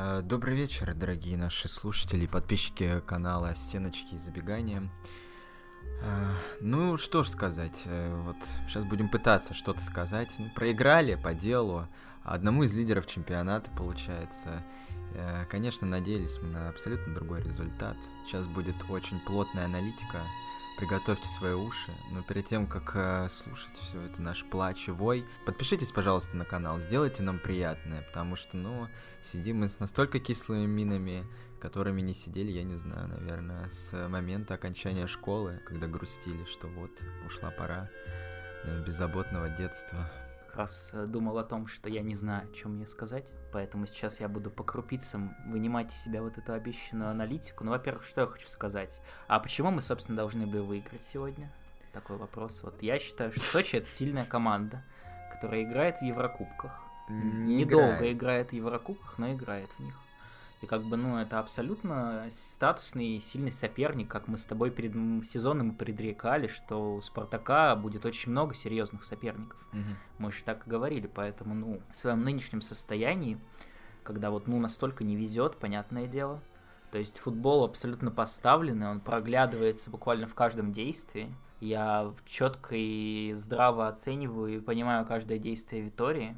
Э, добрый вечер, дорогие наши слушатели и подписчики канала Стеночки и Забегания. Э, ну, что ж сказать, э, вот сейчас будем пытаться что-то сказать. Ну, проиграли по делу одному из лидеров чемпионата, получается. Конечно, надеялись мы на абсолютно другой результат. Сейчас будет очень плотная аналитика, приготовьте свои уши. Но перед тем, как э, слушать все это наш плач и вой, подпишитесь, пожалуйста, на канал, сделайте нам приятное, потому что, ну, сидим мы с настолько кислыми минами, которыми не сидели, я не знаю, наверное, с момента окончания школы, когда грустили, что вот, ушла пора э, беззаботного детства раз э, думал о том, что я не знаю, что мне сказать, поэтому сейчас я буду по крупицам вынимать из себя вот эту обещанную аналитику. Ну, во-первых, что я хочу сказать? А почему мы, собственно, должны были выиграть сегодня? Такой вопрос. Вот я считаю, что Сочи это сильная команда, которая играет в Еврокубках. Не Недолго играет. играет в Еврокубках, но играет в них. И как бы, ну, это абсолютно статусный и сильный соперник, как мы с тобой перед сезоном предрекали, что у Спартака будет очень много серьезных соперников. Угу. Мы же так и говорили, поэтому, ну, в своем нынешнем состоянии, когда вот, ну, настолько не везет, понятное дело, то есть футбол абсолютно поставленный, он проглядывается буквально в каждом действии. Я четко и здраво оцениваю и понимаю каждое действие Витории.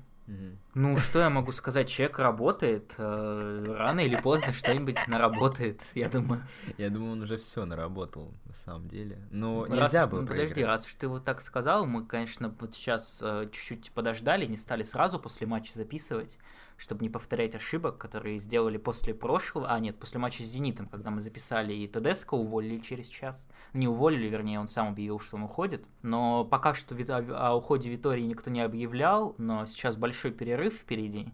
Ну, что я могу сказать? Человек работает, э, рано или поздно что-нибудь наработает, я думаю. Я думаю, он уже все наработал, на самом деле. Но нельзя раз, было ну, Подожди, раз уж ты вот так сказал, мы, конечно, вот сейчас э, чуть-чуть подождали, не стали сразу после матча записывать чтобы не повторять ошибок, которые сделали после прошлого, а нет, после матча с «Зенитом», когда мы записали, и Тедеско уволили через час. Не уволили, вернее, он сам объявил, что он уходит. Но пока что о уходе Витории никто не объявлял, но сейчас большой перерыв впереди.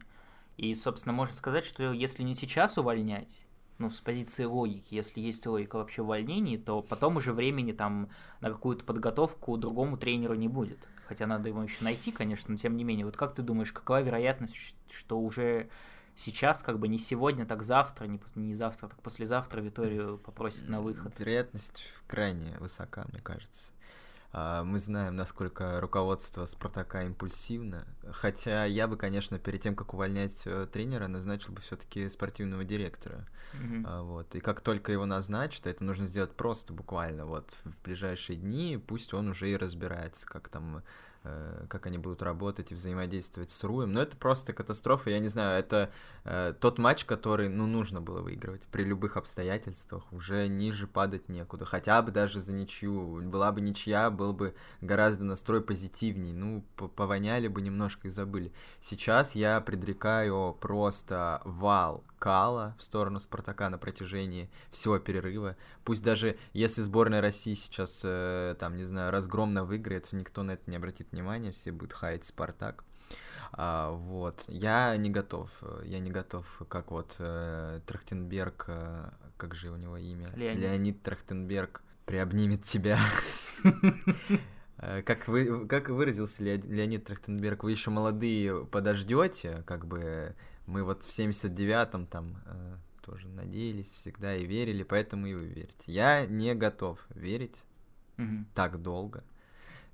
И, собственно, можно сказать, что если не сейчас увольнять, ну, с позиции логики, если есть логика вообще в увольнении, то потом уже времени там на какую-то подготовку другому тренеру не будет. Хотя надо его еще найти, конечно, но тем не менее. Вот как ты думаешь, какова вероятность, что уже сейчас, как бы не сегодня, так завтра, не, не завтра, так послезавтра Виторию попросят на выход? Вероятность крайне высока, мне кажется. А, мы знаем, насколько руководство Спартака импульсивно. Хотя я бы, конечно, перед тем, как увольнять э, тренера, назначил бы все-таки спортивного директора. Mm-hmm. Вот. И как только его назначат, это нужно сделать просто буквально вот в ближайшие дни, пусть он уже и разбирается, как там как они будут работать и взаимодействовать с Руем. Но это просто катастрофа. Я не знаю, это э, тот матч, который, ну, нужно было выигрывать при любых обстоятельствах. Уже ниже падать некуда. Хотя бы даже за ничью. Была бы ничья, был бы гораздо настрой позитивней. Ну, повоняли бы немножко и забыли. Сейчас я предрекаю просто вал кала в сторону Спартака на протяжении всего перерыва. Пусть даже если сборная России сейчас, э, там, не знаю, разгромно выиграет, никто на это не обратит внимания, все будут хаять Спартак. А, вот. Я не готов. Я не готов, как вот э, Трахтенберг, э, как же у него имя? Леонид, Леонид Трахтенберг приобнимет тебя. Э, как, вы, как выразился Леонид Трахтенберг, вы еще молодые подождете, как бы мы вот в 79-м там э, тоже надеялись всегда и верили, поэтому и вы верите. Я не готов верить угу. так долго.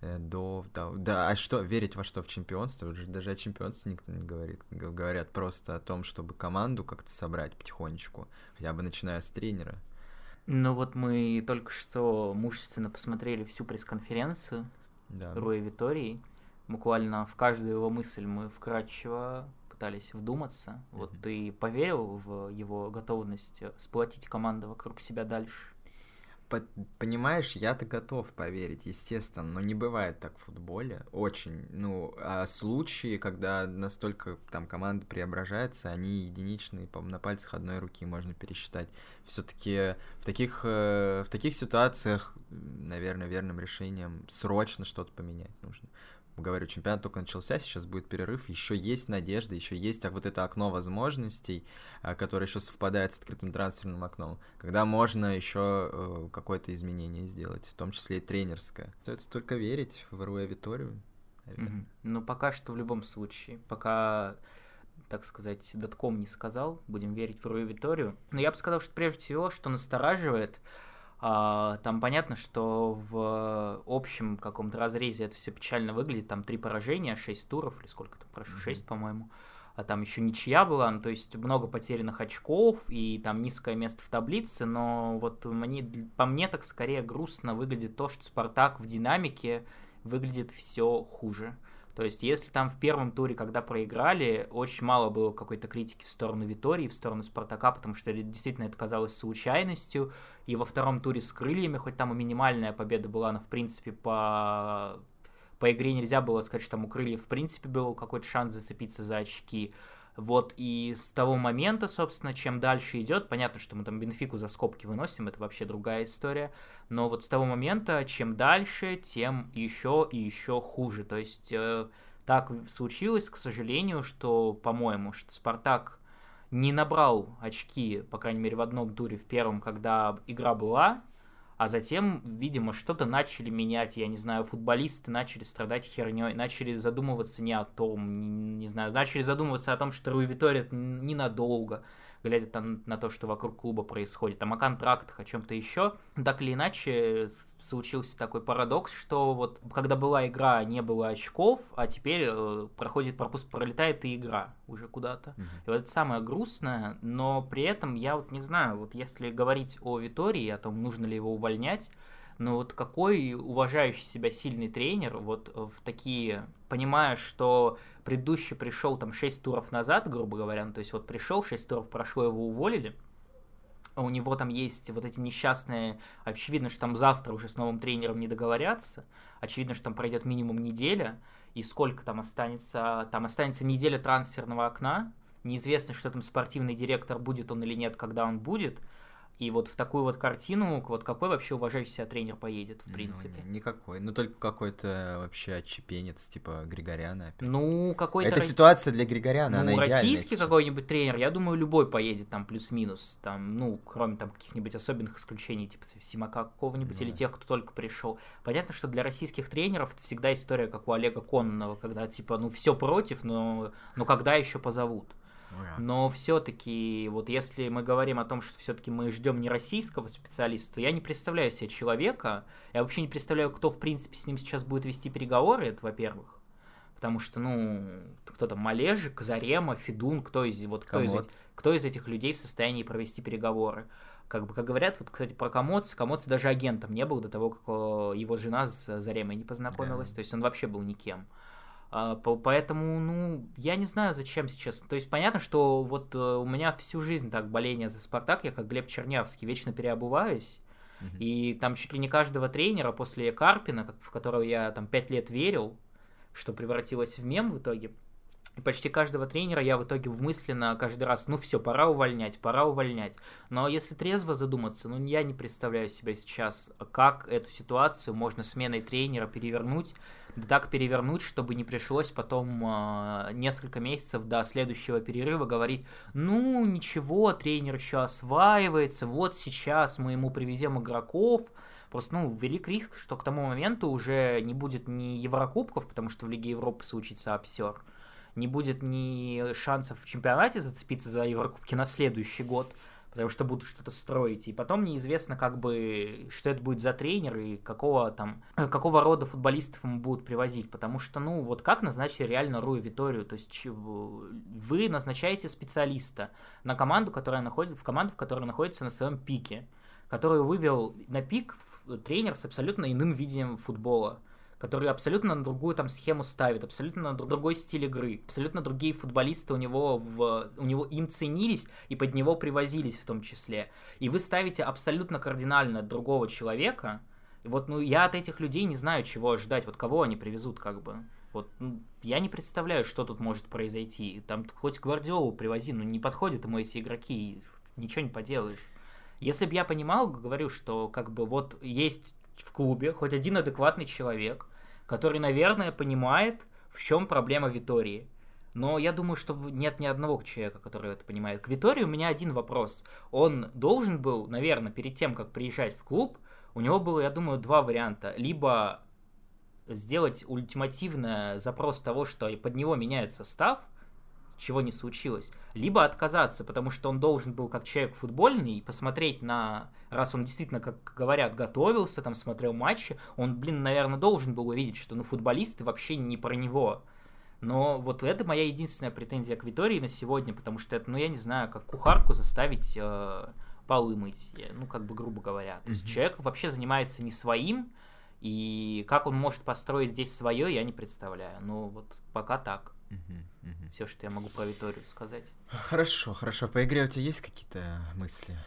Э, до, да, да, а что, верить во что, в чемпионство? Даже о чемпионстве никто не говорит. Говорят просто о том, чтобы команду как-то собрать потихонечку, хотя бы начиная с тренера. Ну вот мы только что мужественно посмотрели всю пресс-конференцию да. Руя Витории. Буквально в каждую его мысль мы вкратчиво пытались вдуматься. Mm-hmm. Вот ты поверил в его готовность сплотить команду вокруг себя дальше? Понимаешь, я-то готов поверить, естественно, но не бывает так в футболе. Очень, ну, а случаи, когда настолько там команда преображается, они единичные, по на пальцах одной руки можно пересчитать. Все-таки в таких, э, в таких ситуациях, наверное, верным решением срочно что-то поменять нужно говорю, чемпионат только начался, сейчас будет перерыв, еще есть надежда, еще есть вот это окно возможностей, а, которое еще совпадает с открытым трансферным окном, когда можно еще э, какое-то изменение сделать, в том числе и тренерское. Стоит только верить в Руэ Виторию. Ну, пока что в любом случае, пока так сказать, дотком не сказал, будем верить в Руэ Виторию. Но я бы сказал, что прежде всего, что настораживает, а, там понятно, что в общем каком-то разрезе это все печально выглядит. Там три поражения, шесть туров, или сколько там, прошу, шесть, по-моему. а там еще ничья была, ну, то есть много потерянных очков и там низкое место в таблице, но вот мне, по мне так скорее грустно выглядит то, что Спартак в динамике выглядит все хуже. То есть, если там в первом туре, когда проиграли, очень мало было какой-то критики в сторону Витории, в сторону Спартака, потому что действительно это казалось случайностью. И во втором туре с крыльями, хоть там и минимальная победа была, но в принципе по по игре нельзя было сказать, что там у крыльев в принципе был какой-то шанс зацепиться за очки. Вот, и с того момента, собственно, чем дальше идет, понятно, что мы там Бенфику за скобки выносим, это вообще другая история, но вот с того момента, чем дальше, тем еще и еще хуже. То есть э, так случилось, к сожалению, что, по-моему, что Спартак не набрал очки, по крайней мере, в одном туре, в первом, когда игра была, а затем, видимо, что-то начали менять, я не знаю, футболисты начали страдать херней, начали задумываться не о том, не, не знаю, начали задумываться о том, что Руи Витория ненадолго, глядя там на то, что вокруг клуба происходит, там о контрактах, о чем-то еще. Так или иначе, случился такой парадокс, что вот когда была игра, не было очков, а теперь э, проходит пропуск, пролетает и игра уже куда-то. Mm-hmm. И вот это самое грустное, но при этом я вот не знаю, вот если говорить о Витории, о том, нужно ли его увольнять, но вот какой уважающий себя сильный тренер вот в такие, понимая, что предыдущий пришел там 6 туров назад, грубо говоря, ну, то есть вот пришел, 6 туров прошло, его уволили, а у него там есть вот эти несчастные, очевидно, что там завтра уже с новым тренером не договорятся, очевидно, что там пройдет минимум неделя, и сколько там останется, там останется неделя трансферного окна, неизвестно, что там спортивный директор будет он или нет, когда он будет, и вот в такую вот картину, вот какой вообще уважающий себя тренер поедет, в ну, принципе? Ну, никакой. Ну, только какой-то вообще отчепенец, типа Григоряна. Опять. Ну, какой-то... Это ситуация для Григоряна, ну, она российский какой-нибудь тренер, я думаю, любой поедет там плюс-минус, там, ну, кроме там каких-нибудь особенных исключений, типа Симака какого-нибудь, ну, или тех, кто только пришел. Понятно, что для российских тренеров всегда история, как у Олега Кононова, когда, типа, ну, все против, но, но когда еще позовут? Но все-таки, вот если мы говорим о том, что все-таки мы ждем не российского специалиста, то я не представляю себе человека, я вообще не представляю, кто, в принципе, с ним сейчас будет вести переговоры, это во-первых. Потому что, ну, кто там, Малежик, Зарема, Федун, кто из, вот, кто, из, кто из этих людей в состоянии провести переговоры? Как бы, как говорят, вот, кстати, про Комоц, Комоц даже агентом не был до того, как его жена с Заремой не познакомилась, да. то есть он вообще был никем. А, поэтому, ну, я не знаю, зачем сейчас. То есть понятно, что вот э, у меня всю жизнь так боление за Спартак, я как Глеб Чернявский вечно переобуваюсь. Mm-hmm. И там чуть ли не каждого тренера после Карпина, в которого я там пять лет верил, что превратилось в мем в итоге, почти каждого тренера я в итоге мысленно каждый раз, ну все, пора увольнять, пора увольнять. Но если трезво задуматься, ну я не представляю себе сейчас, как эту ситуацию можно сменой тренера перевернуть, да так перевернуть, чтобы не пришлось потом э, несколько месяцев до следующего перерыва говорить, ну ничего, тренер еще осваивается, вот сейчас мы ему привезем игроков, Просто, ну, велик риск, что к тому моменту уже не будет ни Еврокубков, потому что в Лиге Европы случится обсер, не будет ни шансов в чемпионате зацепиться за Еврокубки на следующий год, потому что будут что-то строить, и потом неизвестно, как бы, что это будет за тренер и какого там, какого рода футболистов ему будут привозить, потому что, ну, вот как назначить реально Руи Виторию, то есть вы назначаете специалиста на команду, которая находится, в команду, которая находится на своем пике, который вывел на пик тренер с абсолютно иным видением футбола, который абсолютно на другую там схему ставит, абсолютно на другой стиль игры, абсолютно другие футболисты у него, в, у него им ценились и под него привозились в том числе. И вы ставите абсолютно кардинально другого человека, и вот, ну, я от этих людей не знаю, чего ожидать, вот кого они привезут, как бы. Вот, ну, я не представляю, что тут может произойти. Там хоть Гвардиолу привози, но не подходят ему эти игроки, ничего не поделаешь. Если бы я понимал, говорю, что как бы вот есть в клубе хоть один адекватный человек, который, наверное, понимает, в чем проблема Витории. Но я думаю, что нет ни одного человека, который это понимает. К Витории у меня один вопрос. Он должен был, наверное, перед тем, как приезжать в клуб, у него было, я думаю, два варианта. Либо сделать ультимативный запрос того, что под него меняют состав, чего не случилось, либо отказаться, потому что он должен был как человек футбольный посмотреть на, раз он действительно, как говорят, готовился, там смотрел матчи, он, блин, наверное, должен был увидеть, что ну футболисты вообще не про него. Но вот это моя единственная претензия к Витории на сегодня, потому что это, ну, я не знаю, как кухарку заставить э, полы мыть, ну, как бы грубо говоря. То есть человек вообще занимается не своим, и как он может построить здесь свое, я не представляю. Ну, вот пока так. Все, что я могу про Виторию сказать. Хорошо, хорошо. По игре у тебя есть какие-то мысли?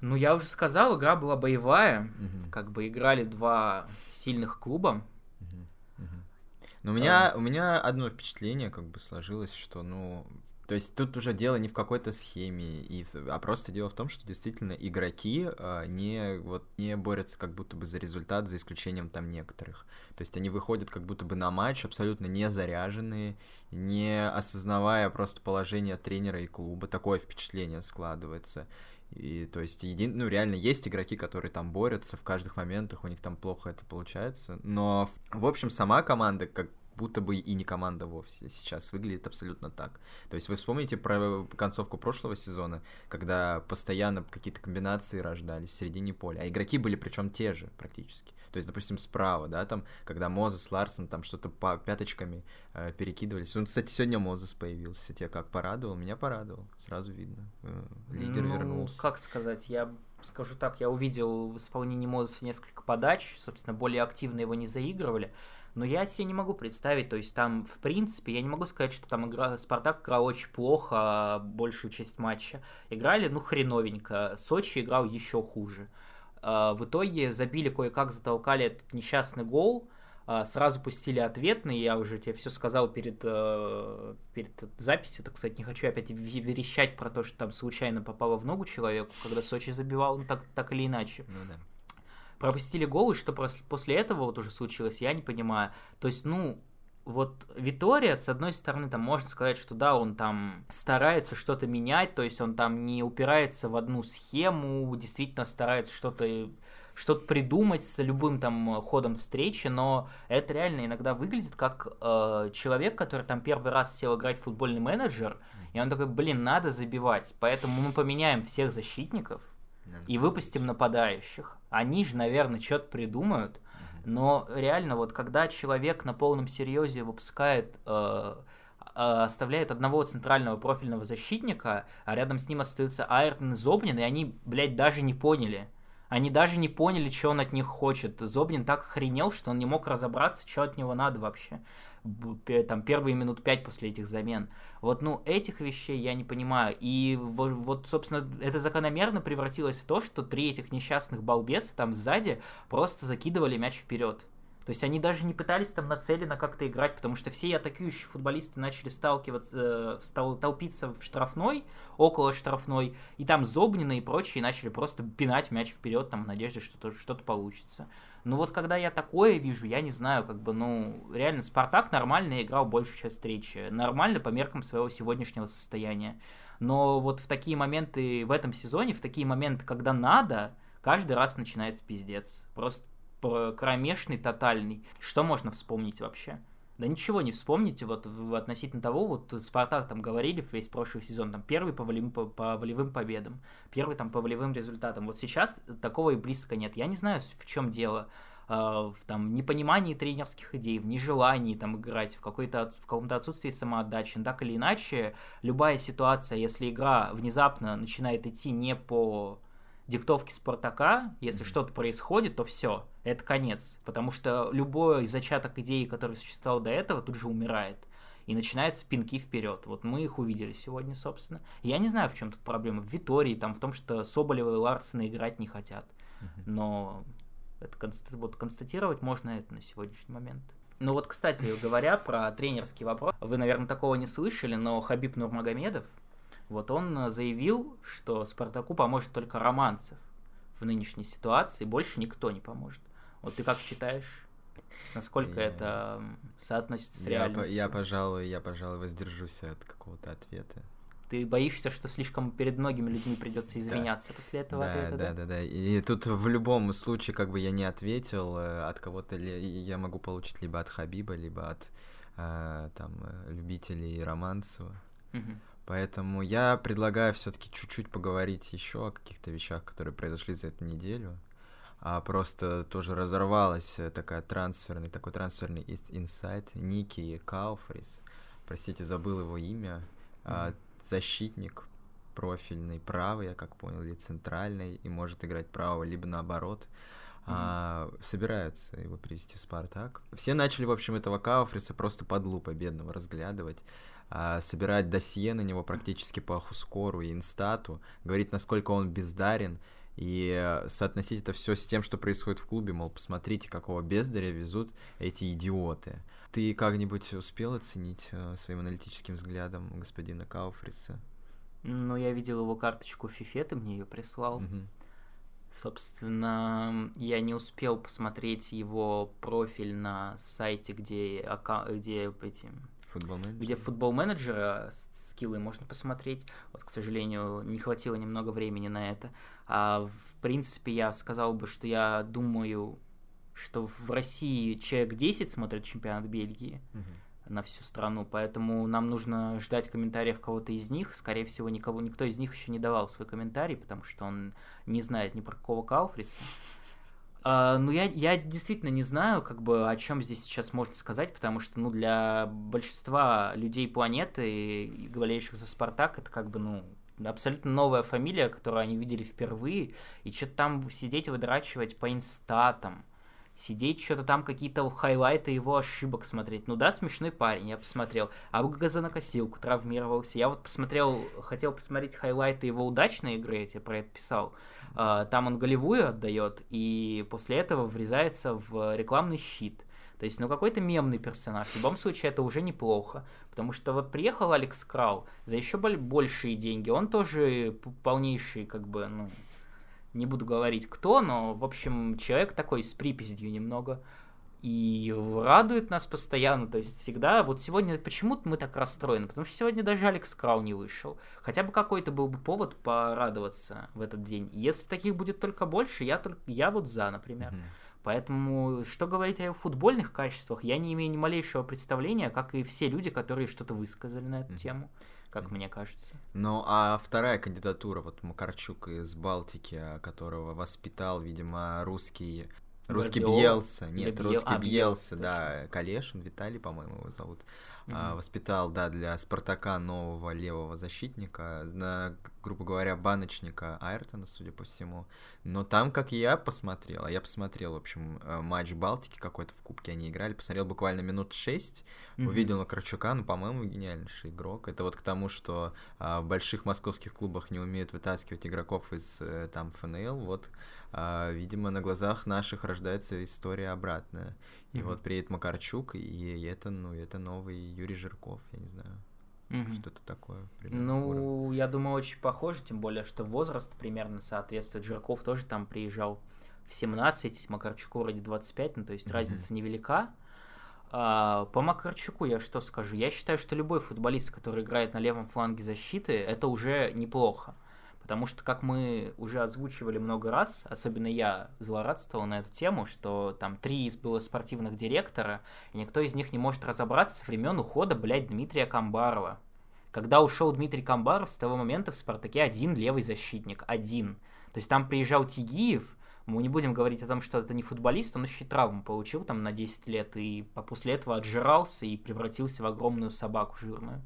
Ну, я уже сказал, игра была боевая. Как бы играли два сильных клуба. Но у меня, у меня одно впечатление как бы сложилось, что, ну, то есть тут уже дело не в какой-то схеме, и, а просто дело в том, что действительно игроки а, не, вот, не борются как будто бы за результат, за исключением там некоторых. То есть они выходят как будто бы на матч абсолютно не заряженные, не осознавая просто положение тренера и клуба. Такое впечатление складывается. И то есть, един... ну, реально есть игроки, которые там борются в каждых моментах, у них там плохо это получается. Но, в общем, сама команда, как будто бы и не команда вовсе сейчас выглядит абсолютно так. То есть вы вспомните про концовку прошлого сезона, когда постоянно какие-то комбинации рождались в середине поля, а игроки были причем те же практически. То есть, допустим, справа, да, там, когда Мозес, Ларсон там что-то по пяточками э, перекидывались. Ну, кстати, сегодня Мозес появился. Тебя как порадовал? Меня порадовал. Сразу видно. Э, лидер ну, вернулся. как сказать, я скажу так, я увидел в исполнении Мозеса несколько подач, собственно, более активно его не заигрывали. Но я себе не могу представить, то есть там, в принципе, я не могу сказать, что там игра, Спартак играл очень плохо а большую часть матча. Играли, ну, хреновенько. Сочи играл еще хуже. А, в итоге забили кое-как, затолкали этот несчастный гол, а, сразу пустили ответный, я уже тебе все сказал перед, э, перед записью, так сказать, не хочу опять верещать про то, что там случайно попало в ногу человеку, когда Сочи забивал, ну так, так или иначе. Ну, да пропустили гол, и что после этого вот уже случилось, я не понимаю. То есть, ну, вот Витория, с одной стороны, там можно сказать, что да, он там старается что-то менять, то есть он там не упирается в одну схему, действительно старается что-то что-то придумать с любым там ходом встречи, но это реально иногда выглядит как э, человек, который там первый раз сел играть в футбольный менеджер, и он такой, блин, надо забивать, поэтому мы поменяем всех защитников, и выпустим нападающих. Они же, наверное, что-то придумают. Но реально, вот когда человек на полном серьезе выпускает, э, э, оставляет одного центрального профильного защитника, а рядом с ним остаются Айртон и Зобнин, и они, блядь, даже не поняли. Они даже не поняли, что он от них хочет. Зобнин так охренел, что он не мог разобраться, что от него надо вообще там первые минут пять после этих замен. Вот, ну, этих вещей я не понимаю. И вот, собственно, это закономерно превратилось в то, что три этих несчастных балбеса там сзади просто закидывали мяч вперед. То есть они даже не пытались там нацеленно как-то играть, потому что все атакующие футболисты начали сталкиваться, э, толпиться в штрафной, около штрафной, и там Зобнина и прочие начали просто пинать мяч вперед, там в надежде, что что-то получится. Ну вот когда я такое вижу, я не знаю, как бы, ну, реально, Спартак нормально играл большую часть встречи. Нормально по меркам своего сегодняшнего состояния. Но вот в такие моменты в этом сезоне, в такие моменты, когда надо, каждый раз начинается пиздец. Просто кромешный, тотальный. Что можно вспомнить вообще? Да ничего не вспомните, вот относительно того, вот Спартак там говорили весь прошлый сезон, там первый по волевым, по, по волевым победам, первый там по волевым результатам. Вот сейчас такого и близко нет. Я не знаю, в чем дело. Uh, в там непонимании тренерских идей, в нежелании там играть, в, какой-то, в каком-то отсутствии самоотдачи. Но так или иначе, любая ситуация, если игра внезапно начинает идти не по диктовки Спартака, если что-то происходит, то все, это конец. Потому что любой зачаток идеи, который существовал до этого, тут же умирает. И начинаются пинки вперед. Вот мы их увидели сегодня, собственно. Я не знаю, в чем тут проблема. В Витории, там, в том, что Соболева и Ларсена играть не хотят. Но это конст... вот констатировать можно это на сегодняшний момент. Ну вот, кстати, говоря про тренерский вопрос, вы, наверное, такого не слышали, но Хабиб Нурмагомедов, вот он э, заявил, что Спартаку поможет только Романцев в нынешней ситуации, больше никто не поможет. Вот ты как считаешь, насколько я... это соотносится с я реальностью? По, я, пожалуй, я, пожалуй, воздержусь от какого-то ответа. Ты боишься, что слишком перед многими людьми придется извиняться да. после этого да, ответа, да? Да, да, да. И тут в любом случае, как бы я не ответил, э, от кого-то ли я могу получить либо от Хабиба, либо от э, там любителей Романцева. Угу. Поэтому я предлагаю все-таки чуть-чуть поговорить еще о каких-то вещах, которые произошли за эту неделю. а просто тоже разорвалась такая трансферный, такой трансферный инсайт Ники Кауфрис. Простите, забыл его имя. Mm-hmm. защитник профильный правый, я как понял, или центральный, и может играть правого, либо наоборот. Mm-hmm. А, собираются его привести в Спартак. Все начали, в общем, этого Кауфриса просто под лупой бедного разглядывать собирать досье на него практически по Хускору и Инстату, говорить, насколько он бездарен, и соотносить это все с тем, что происходит в клубе, мол, посмотрите, какого бездаря везут эти идиоты. Ты как-нибудь успел оценить э, своим аналитическим взглядом господина Кауфриса? Ну, я видел его карточку Фифе, ты мне ее прислал. Угу. Собственно, я не успел посмотреть его профиль на сайте, где, где эти Футбол менеджер. Где футбол менеджера скиллы можно посмотреть. Вот, к сожалению, не хватило немного времени на это. А в принципе, я сказал бы, что я думаю, что в России человек 10 смотрит чемпионат Бельгии угу. на всю страну, поэтому нам нужно ждать комментариев кого-то из них. Скорее всего, никого, никто из них еще не давал свой комментарий, потому что он не знает ни про какого Кауфриса. Uh, ну, я, я действительно не знаю, как бы, о чем здесь сейчас можно сказать, потому что, ну, для большинства людей планеты, болеющих за Спартак, это как бы, ну, абсолютно новая фамилия, которую они видели впервые, и что-то там сидеть выдрачивать по инстатам, сидеть, что-то там какие-то хайлайты его ошибок смотреть. Ну да, смешной парень, я посмотрел. А газонокосилку травмировался. Я вот посмотрел, хотел посмотреть хайлайты его удачной игры, я тебе про это писал. А, там он голевую отдает, и после этого врезается в рекламный щит. То есть, ну, какой-то мемный персонаж. В любом случае, это уже неплохо. Потому что вот приехал Алекс Крау за еще большие деньги. Он тоже полнейший, как бы, ну, не буду говорить кто, но, в общем, человек такой с припиздью немного. И радует нас постоянно, то есть всегда. Вот сегодня почему-то мы так расстроены, потому что сегодня даже Алекс Крау не вышел. Хотя бы какой-то был бы повод порадоваться в этот день. Если таких будет только больше, я, только, я вот за, например. Mm-hmm. Поэтому, что говорить о футбольных качествах, я не имею ни малейшего представления, как и все люди, которые что-то высказали на эту mm-hmm. тему как мне кажется. Ну, а вторая кандидатура, вот Макарчук из Балтики, которого воспитал, видимо, русский Русский Бьелса, нет, русский а, Бьелса, да, Калешин, Виталий, по-моему, его зовут, mm-hmm. а, воспитал, да, для Спартака нового левого защитника, на, грубо говоря, баночника Айртона, судя по всему. Но там, как я посмотрел, а я посмотрел, в общем, э, матч Балтики какой-то в Кубке они играли, посмотрел буквально минут шесть, mm-hmm. увидел на Крачука, ну, по-моему, гениальнейший игрок. Это вот к тому, что а, в больших московских клубах не умеют вытаскивать игроков из, э, там, ФНЛ, вот а, видимо, на глазах наших рождается история обратная. И mm-hmm. вот приедет Макарчук, и это, ну, это новый Юрий Жирков, я не знаю. Mm-hmm. Что-то такое. Ну, уровня. я думаю, очень похоже, тем более, что возраст примерно соответствует. Жирков тоже там приезжал в 17, Макарчуку вроде 25, ну, то есть mm-hmm. разница невелика. А, по Макарчуку я что скажу? Я считаю, что любой футболист, который играет на левом фланге защиты, это уже неплохо. Потому что, как мы уже озвучивали много раз, особенно я злорадствовал на эту тему, что там три из было спортивных директора, и никто из них не может разобраться со времен ухода, блядь, Дмитрия Камбарова. Когда ушел Дмитрий Камбаров, с того момента в «Спартаке» один левый защитник. Один. То есть там приезжал Тигиев, мы не будем говорить о том, что это не футболист, он еще и травму получил там на 10 лет, и после этого отжирался и превратился в огромную собаку жирную.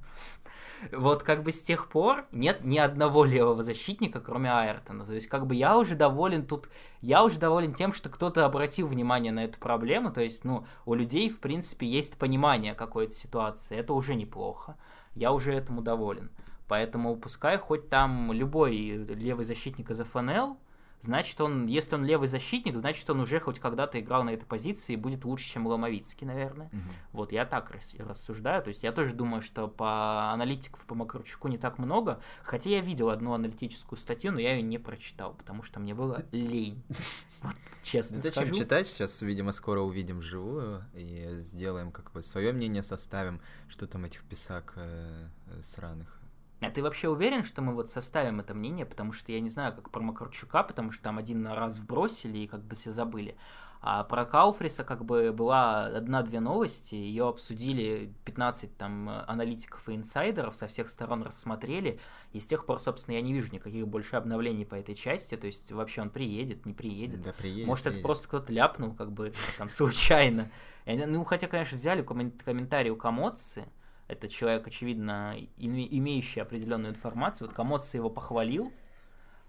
Вот как бы с тех пор нет ни одного левого защитника, кроме Айртона. То есть как бы я уже доволен тут, я уже доволен тем, что кто-то обратил внимание на эту проблему. То есть, ну, у людей, в принципе, есть понимание какой-то ситуации. Это уже неплохо. Я уже этому доволен. Поэтому пускай хоть там любой левый защитник из ФНЛ, значит он, если он левый защитник, значит он уже хоть когда-то играл на этой позиции и будет лучше, чем Ломовицкий, наверное. Угу. Вот я так рассуждаю. То есть я тоже думаю, что по аналитиков по Макарчуку не так много, хотя я видел одну аналитическую статью, но я ее не прочитал, потому что мне было лень. Вот, честно Зачем скажу. читать? Сейчас, видимо, скоро увидим вживую и сделаем как бы свое мнение составим, что там этих писак э, сраных А ты вообще уверен, что мы вот составим это мнение? Потому что я не знаю, как про Макарчука, потому что там один раз вбросили и как бы все забыли. А про Кауфриса как бы была одна-две новости, ее обсудили 15 там аналитиков и инсайдеров, со всех сторон рассмотрели, и с тех пор, собственно, я не вижу никаких больше обновлений по этой части, то есть вообще он приедет, не приедет. Да, приедет, Может, приедет. это просто кто-то ляпнул, как бы, там, случайно. Ну, хотя, конечно, взяли комментарий у Комоци, это человек, очевидно, имеющий определенную информацию. Вот Комоци его похвалил,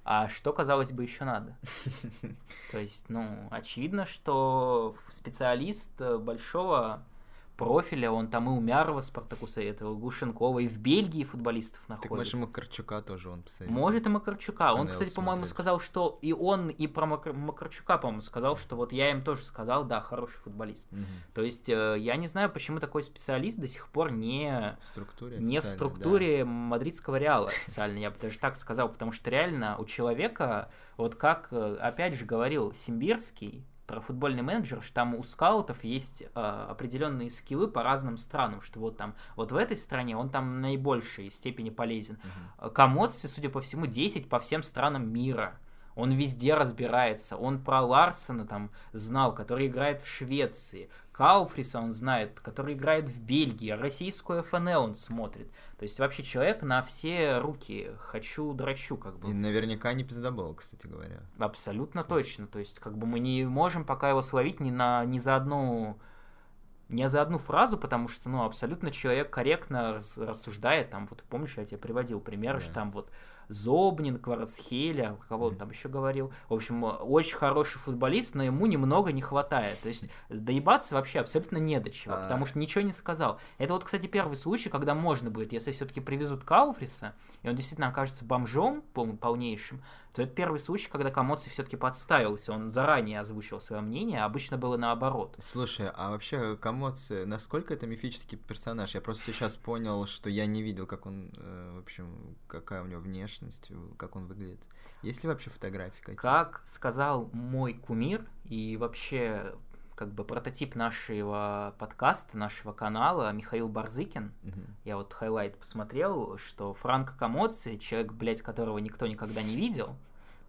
а что, казалось бы, еще надо? То есть, ну, очевидно, что специалист большого профиля, он там и Умярова Спартаку советовал, Гушенкова, и в Бельгии футболистов находит. Так может, и Макарчука тоже он посоветовал. Может, и Макарчука. Он, кстати, по-моему, сказал, что и он, и про Макар... Макарчука, по-моему, сказал, что вот я им тоже сказал, да, хороший футболист. Угу. То есть, э, я не знаю, почему такой специалист до сих пор не в структуре, не в структуре да. мадридского Реала официально, я бы даже так сказал, потому что реально у человека, вот как, э, опять же, говорил Симбирский, про футбольный менеджер, что там у скаутов есть э, определенные скиллы по разным странам, что вот там, вот в этой стране он там наибольшей степени полезен. Uh-huh. Комоци, судя по всему, 10 по всем странам мира. Он везде разбирается. Он про Ларсона там знал, который играет в Швеции. Кауфриса он знает, который играет в Бельгии. Российскую ФНЛ он смотрит. То есть вообще человек на все руки. Хочу, драчу, как бы. И наверняка не пиздобол, кстати говоря. Абсолютно То точно. То есть как бы мы не можем пока его словить ни, на, ни за одну не за одну фразу, потому что, ну, абсолютно человек корректно рассуждает, там, вот помнишь, я тебе приводил пример, да. что там вот Зобнин, Кварцхеля, кого он там еще говорил. В общем, очень хороший футболист, но ему немного не хватает. То есть доебаться вообще абсолютно не до чего, потому что ничего не сказал. Это вот, кстати, первый случай, когда можно будет, если все-таки привезут Кауфриса, и он действительно окажется бомжом полнейшим, то это первый случай, когда Комоци все-таки подставился. Он заранее озвучил свое мнение, а обычно было наоборот. Слушай, а вообще Комоци, насколько это мифический персонаж? Я просто сейчас понял, что я не видел, как он, э, в общем, какая у него внешность, как он выглядит. Есть ли вообще фотографии какие-то? Как сказал мой кумир и вообще как бы прототип нашего подкаста, нашего канала Михаил Барзыкин. Угу. Я вот highlight посмотрел, что Франко Комоци, человек, блядь, которого никто никогда не видел,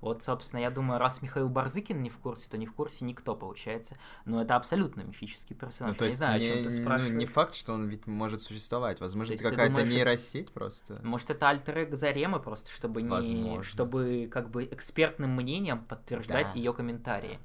вот, собственно, я думаю, раз Михаил Барзыкин не в курсе, то не в курсе никто, получается. Но это абсолютно мифический персонаж. Ну, то есть, я не знаю, не, о чем ты спрашиваешь. Ну, не факт, что он ведь может существовать. Возможно, это какая-то нейросеть просто. Может, это альтер Заремы просто, чтобы не, чтобы как бы экспертным мнением подтверждать да. ее комментарии.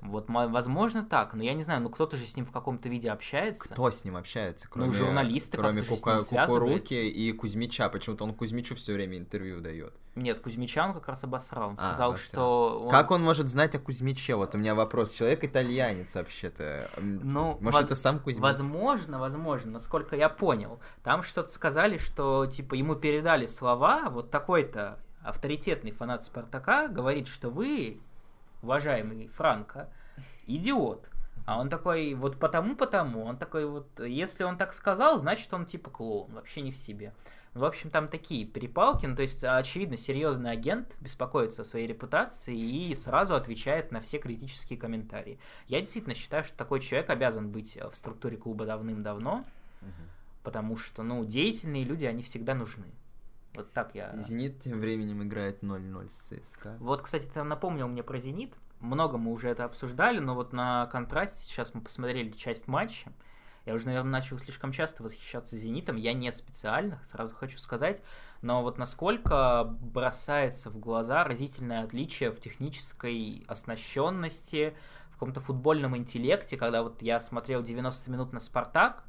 Вот, возможно, так, но я не знаю, ну кто-то же с ним в каком-то виде общается. Кто с ним общается? Кроме, ну, журналисты кроме как-то Кука, же с ним Кукуруки и Кузьмича. Почему-то он Кузьмичу все время интервью дает. Нет, Кузьмича он как раз обосрал. Он а, сказал, обосрал. что... Он... Как он может знать о Кузьмиче? Вот у меня вопрос. Человек итальянец вообще-то. Ну, может, воз... это сам Кузьмич? Возможно, возможно, насколько я понял. Там что-то сказали, что, типа, ему передали слова, вот такой-то авторитетный фанат Спартака говорит, что вы, уважаемый Франко, идиот. А он такой, вот потому-потому, он такой вот, если он так сказал, значит он типа клоун, вообще не в себе. В общем, там такие перепалки, ну, то есть, очевидно, серьезный агент беспокоится о своей репутации и сразу отвечает на все критические комментарии. Я действительно считаю, что такой человек обязан быть в структуре клуба давным-давно, угу. потому что, ну, деятельные люди, они всегда нужны. Вот так я... Зенит тем временем играет 0-0 с ЦСКА. Вот, кстати, ты напомнил мне про Зенит много мы уже это обсуждали, но вот на контрасте сейчас мы посмотрели часть матча. Я уже, наверное, начал слишком часто восхищаться «Зенитом». Я не специально, сразу хочу сказать. Но вот насколько бросается в глаза разительное отличие в технической оснащенности, в каком-то футбольном интеллекте, когда вот я смотрел 90 минут на «Спартак»,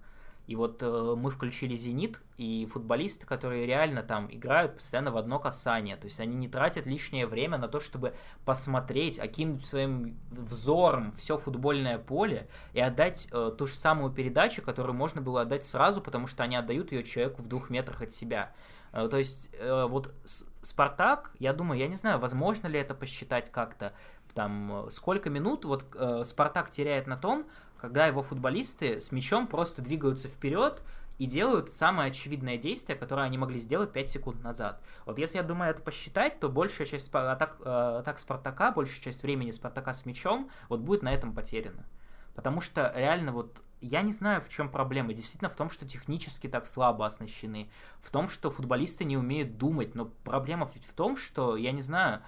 и вот э, мы включили «Зенит», и футболисты, которые реально там играют постоянно в одно касание. То есть они не тратят лишнее время на то, чтобы посмотреть, окинуть своим взором все футбольное поле и отдать э, ту же самую передачу, которую можно было отдать сразу, потому что они отдают ее человеку в двух метрах от себя. Э, то есть э, вот Спартак, я думаю, я не знаю, возможно ли это посчитать как-то, там, э, сколько минут вот э, Спартак теряет на том, когда его футболисты с мячом просто двигаются вперед и делают самое очевидное действие, которое они могли сделать 5 секунд назад. Вот если я думаю это посчитать, то большая часть атак, э, атак Спартака, большая часть времени Спартака с мячом вот будет на этом потеряна. Потому что реально вот я не знаю, в чем проблема. Действительно, в том, что технически так слабо оснащены. В том, что футболисты не умеют думать. Но проблема в том, что, я не знаю,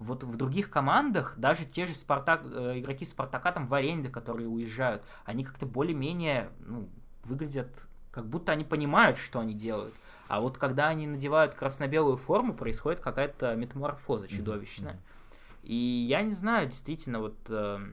вот в других командах, даже те же Спартак, э, игроки Спартака там в аренде, которые уезжают, они как-то более-менее ну, выглядят, как будто они понимают, что они делают. А вот когда они надевают красно-белую форму, происходит какая-то метаморфоза чудовищная. Mm-hmm. И я не знаю, действительно, вот э,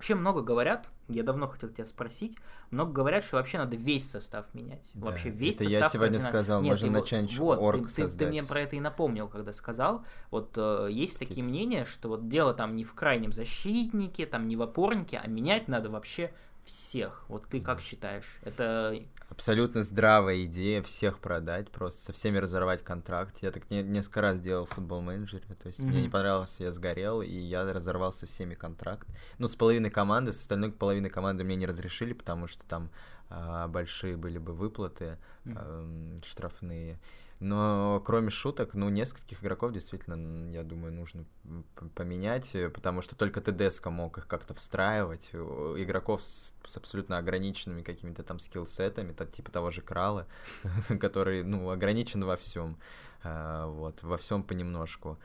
вообще много говорят, я давно хотел тебя спросить, много говорят, что вообще надо весь состав менять. Да, вообще весь это состав. я сегодня кардинально... сказал, Нет, можно его... начать вот, орг ты, ты, ты мне про это и напомнил, когда сказал. Вот э, есть Птиц. такие мнения, что вот дело там не в крайнем защитнике, там не в опорнике, а менять надо вообще всех. Вот ты как считаешь? Это абсолютно здравая идея всех продать, просто со всеми разорвать контракт. Я так не, несколько раз делал в футбол менеджере, то есть mm-hmm. мне не понравился, я сгорел, и я разорвал со всеми контракт. Ну, с половиной команды, с остальной половиной команды мне не разрешили, потому что там а, большие были бы выплаты mm-hmm. а, штрафные. Но кроме шуток, ну, нескольких игроков действительно, я думаю, нужно поменять, э, потому что только ТДСК мог их как-то встраивать. Игроков с, с абсолютно ограниченными какими-то там скиллсетами, типа того же Крала, который, ну, ограничен во всем. А, вот, во всем понемножку.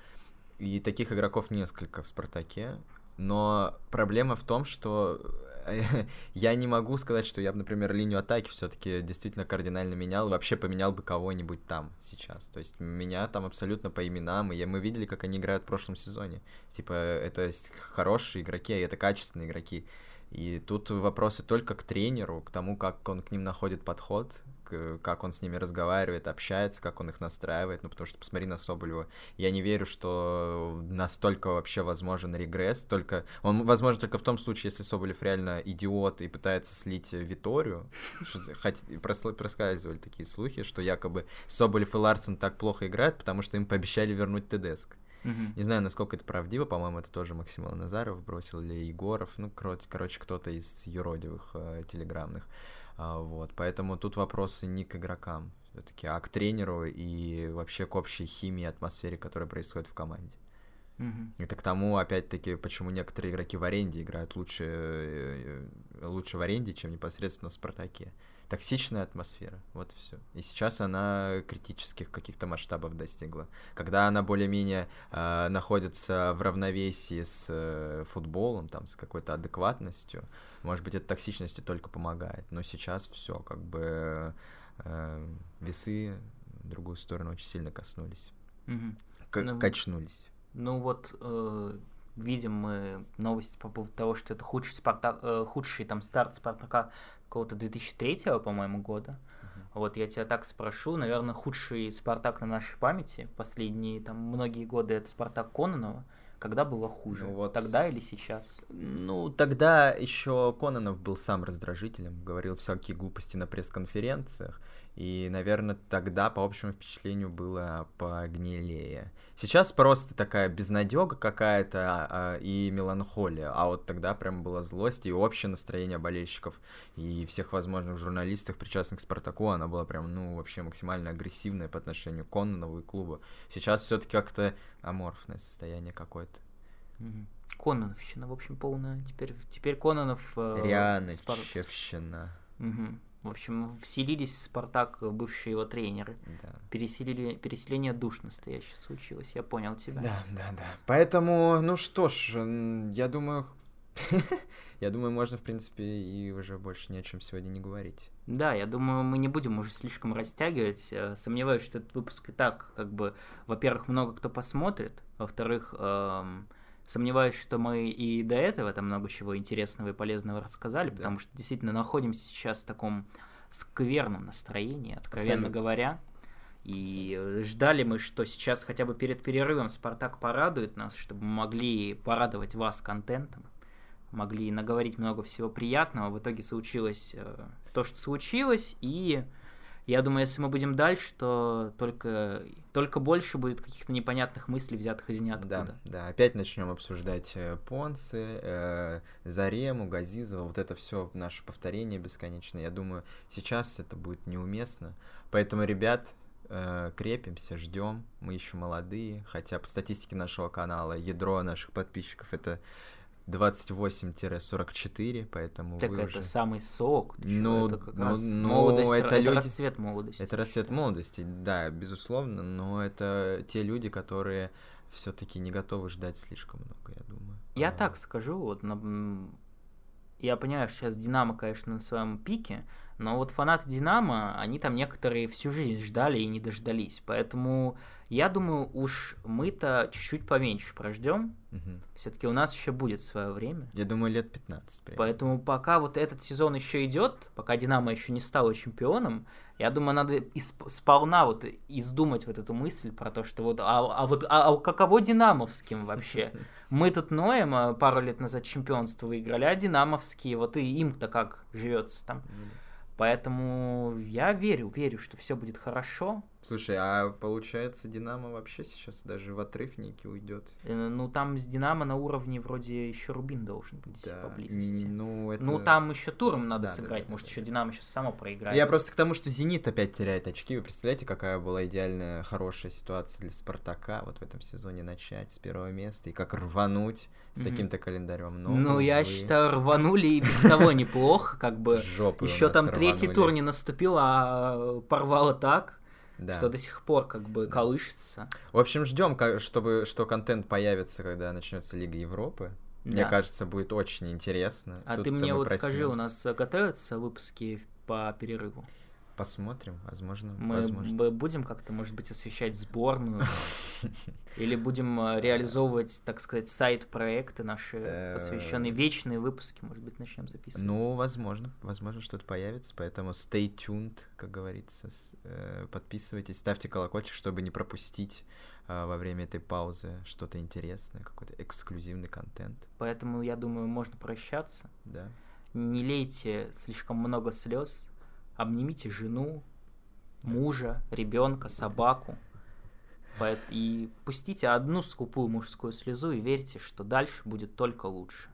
И таких игроков несколько в Спартаке. Но проблема в том, что я не могу сказать, что я бы, например, линию атаки все-таки действительно кардинально менял, вообще поменял бы кого-нибудь там сейчас. То есть меня там абсолютно по именам, и мы видели, как они играют в прошлом сезоне. Типа, это хорошие игроки, и это качественные игроки. И тут вопросы только к тренеру, к тому, как он к ним находит подход, как он с ними разговаривает, общается, как он их настраивает, ну, потому что посмотри на Соболева. Я не верю, что настолько вообще возможен регресс, только... Он возможен только в том случае, если Соболев реально идиот и пытается слить Виторию. Проскальзывали такие слухи, что якобы Соболев и Ларсен так плохо играют, потому что им пообещали вернуть Тедеск. Не знаю, насколько это правдиво, по-моему, это тоже Максим Назаров бросил, или Егоров, ну, короче, кто-то из юродивых э, телеграмных. А, вот, поэтому тут вопросы не к игрокам, все-таки, а к тренеру и вообще к общей химии, атмосфере, которая происходит в команде. Mm-hmm. Это к тому, опять-таки, почему некоторые игроки в аренде играют лучше, э, лучше в аренде, чем непосредственно в Спартаке. Токсичная атмосфера, вот все. И сейчас она критических каких-то масштабов достигла. Когда она более-менее э, находится в равновесии с э, футболом, там, с какой-то адекватностью, может быть, эта токсичность только помогает. Но сейчас все, как бы э, весы в другую сторону очень сильно коснулись. Угу. К- ну, качнулись. Ну вот э, видим мы новости по поводу того, что это худший, Спартак, э, худший там старт Спартака какого-то 2003 по-моему, года. Uh-huh. Вот я тебя так спрошу, наверное, худший Спартак на нашей памяти последние там многие годы это Спартак Кононова. Когда было хуже? Ну, вот... Тогда или сейчас? Ну, тогда еще Кононов был сам раздражителем, говорил всякие глупости на пресс-конференциях. И, наверное, тогда, по общему впечатлению, было погнилее. Сейчас просто такая безнадега какая-то а, и меланхолия. А вот тогда прям была злость и общее настроение болельщиков и всех возможных журналистов, причастных к Спартаку, она была прям, ну, вообще максимально агрессивная по отношению к Коннонову и клубу. Сейчас все-таки как-то аморфное состояние какое-то. Кононовщина, в общем, полная. Теперь, теперь Кононов... Э, Ряночевщина. Спар... Угу. В общем, вселились в Спартак бывшие его тренеры. Да. Переселили, переселение душ настоящее случилось. Я понял тебя. Да, да, да. Поэтому, ну что ж, я думаю, я думаю, можно, в принципе, и уже больше ни о чем сегодня не говорить. Да, я думаю, мы не будем уже слишком растягивать. Э, сомневаюсь, что этот выпуск и так, как бы, во-первых, много кто посмотрит, во-вторых, эм, Сомневаюсь, что мы и до этого там много чего интересного и полезного рассказали, да. потому что действительно находимся сейчас в таком скверном настроении, откровенно Абсолютно. говоря. И ждали мы, что сейчас хотя бы перед перерывом Спартак порадует нас, чтобы мы могли порадовать вас контентом, могли наговорить много всего приятного. В итоге случилось э, то, что случилось, и я думаю, если мы будем дальше, то только, только больше будет каких-то непонятных мыслей, взятых из ниоткуда. Да, да. опять начнем обсуждать э, Понцы, э, Зарему, Газизова, вот это все наше повторение бесконечное. Я думаю, сейчас это будет неуместно. Поэтому, ребят, э, крепимся, ждем. Мы еще молодые, хотя по статистике нашего канала ядро наших подписчиков это 28-44, поэтому Так это уже... самый сок. Ну, это как ну, раз ну, молодость, это это, люди- расцвет молодости. Это расцвет молодости, да, безусловно, но это те люди, которые все-таки не готовы ждать слишком много, я думаю. Я А, так скажу, вот на- я понимаю, что сейчас Динамо, конечно, на своем пике, но вот фанаты Динамо, они там некоторые всю жизнь ждали и не дождались. Поэтому я думаю, уж мы-то чуть-чуть поменьше прождем. мгм. Все-таки у нас еще будет свое время. Я думаю, лет 15. прям. Поэтому пока вот этот сезон еще идет, пока Динамо еще не стало чемпионом, я думаю, надо исп- сполна вот издумать вот эту мысль про то, что вот, а, а вот а, а каково динамовским вообще? Мы тут ноем, а пару лет назад чемпионство выиграли, а динамовские, вот и им-то как живется там. Ну. Поэтому я верю, верю, что все будет хорошо. Слушай, а получается, Динамо вообще сейчас даже в отрывники уйдет. Э, Ну, там с Динамо на уровне вроде еще Рубин должен быть поблизости. н- Ну, это... Ну, там еще туром надо Да, да, сыграть. да, Может, да, еще да. Динамо сейчас само проиграет. Я просто к тому, что Зенит опять теряет очки. Вы представляете, какая была идеальная, хорошая ситуация для Спартака вот в этом сезоне начать с первого места и как рвануть с Мгм. таким-то календарем. Но, Ну, я увы, считаю, рванули и без того неплохо, как бы. жопы у Еще там третий тур не наступил, а порвало так, Да. что до сих пор как бы колышется. В общем, ждем, чтобы что контент появится, когда начнется Лига Европы. Мне Да. кажется, будет очень интересно. А ты Тут-то мне вот скажи, у нас готовятся выпуски по перерыву? Посмотрим, возможно. Мы возможно. будем как-то, может быть, освещать сборную? Или будем э, реализовывать, так сказать, сайт-проекты наши, Э, посвященные вечные выпуски, может быть, начнем записывать? Ну, возможно, возможно, что-то появится, поэтому stay tuned, как говорится, э, подписывайтесь, ставьте колокольчик, чтобы не пропустить э, во время этой паузы что-то интересное, какой-то эксклюзивный контент, Поэтому, я думаю, можно прощаться. да. Не лейте слишком много слез, обнимите жену, мужа, ребенка, собаку. И пустите одну скупую мужскую слезу и верьте, что дальше будет только лучше.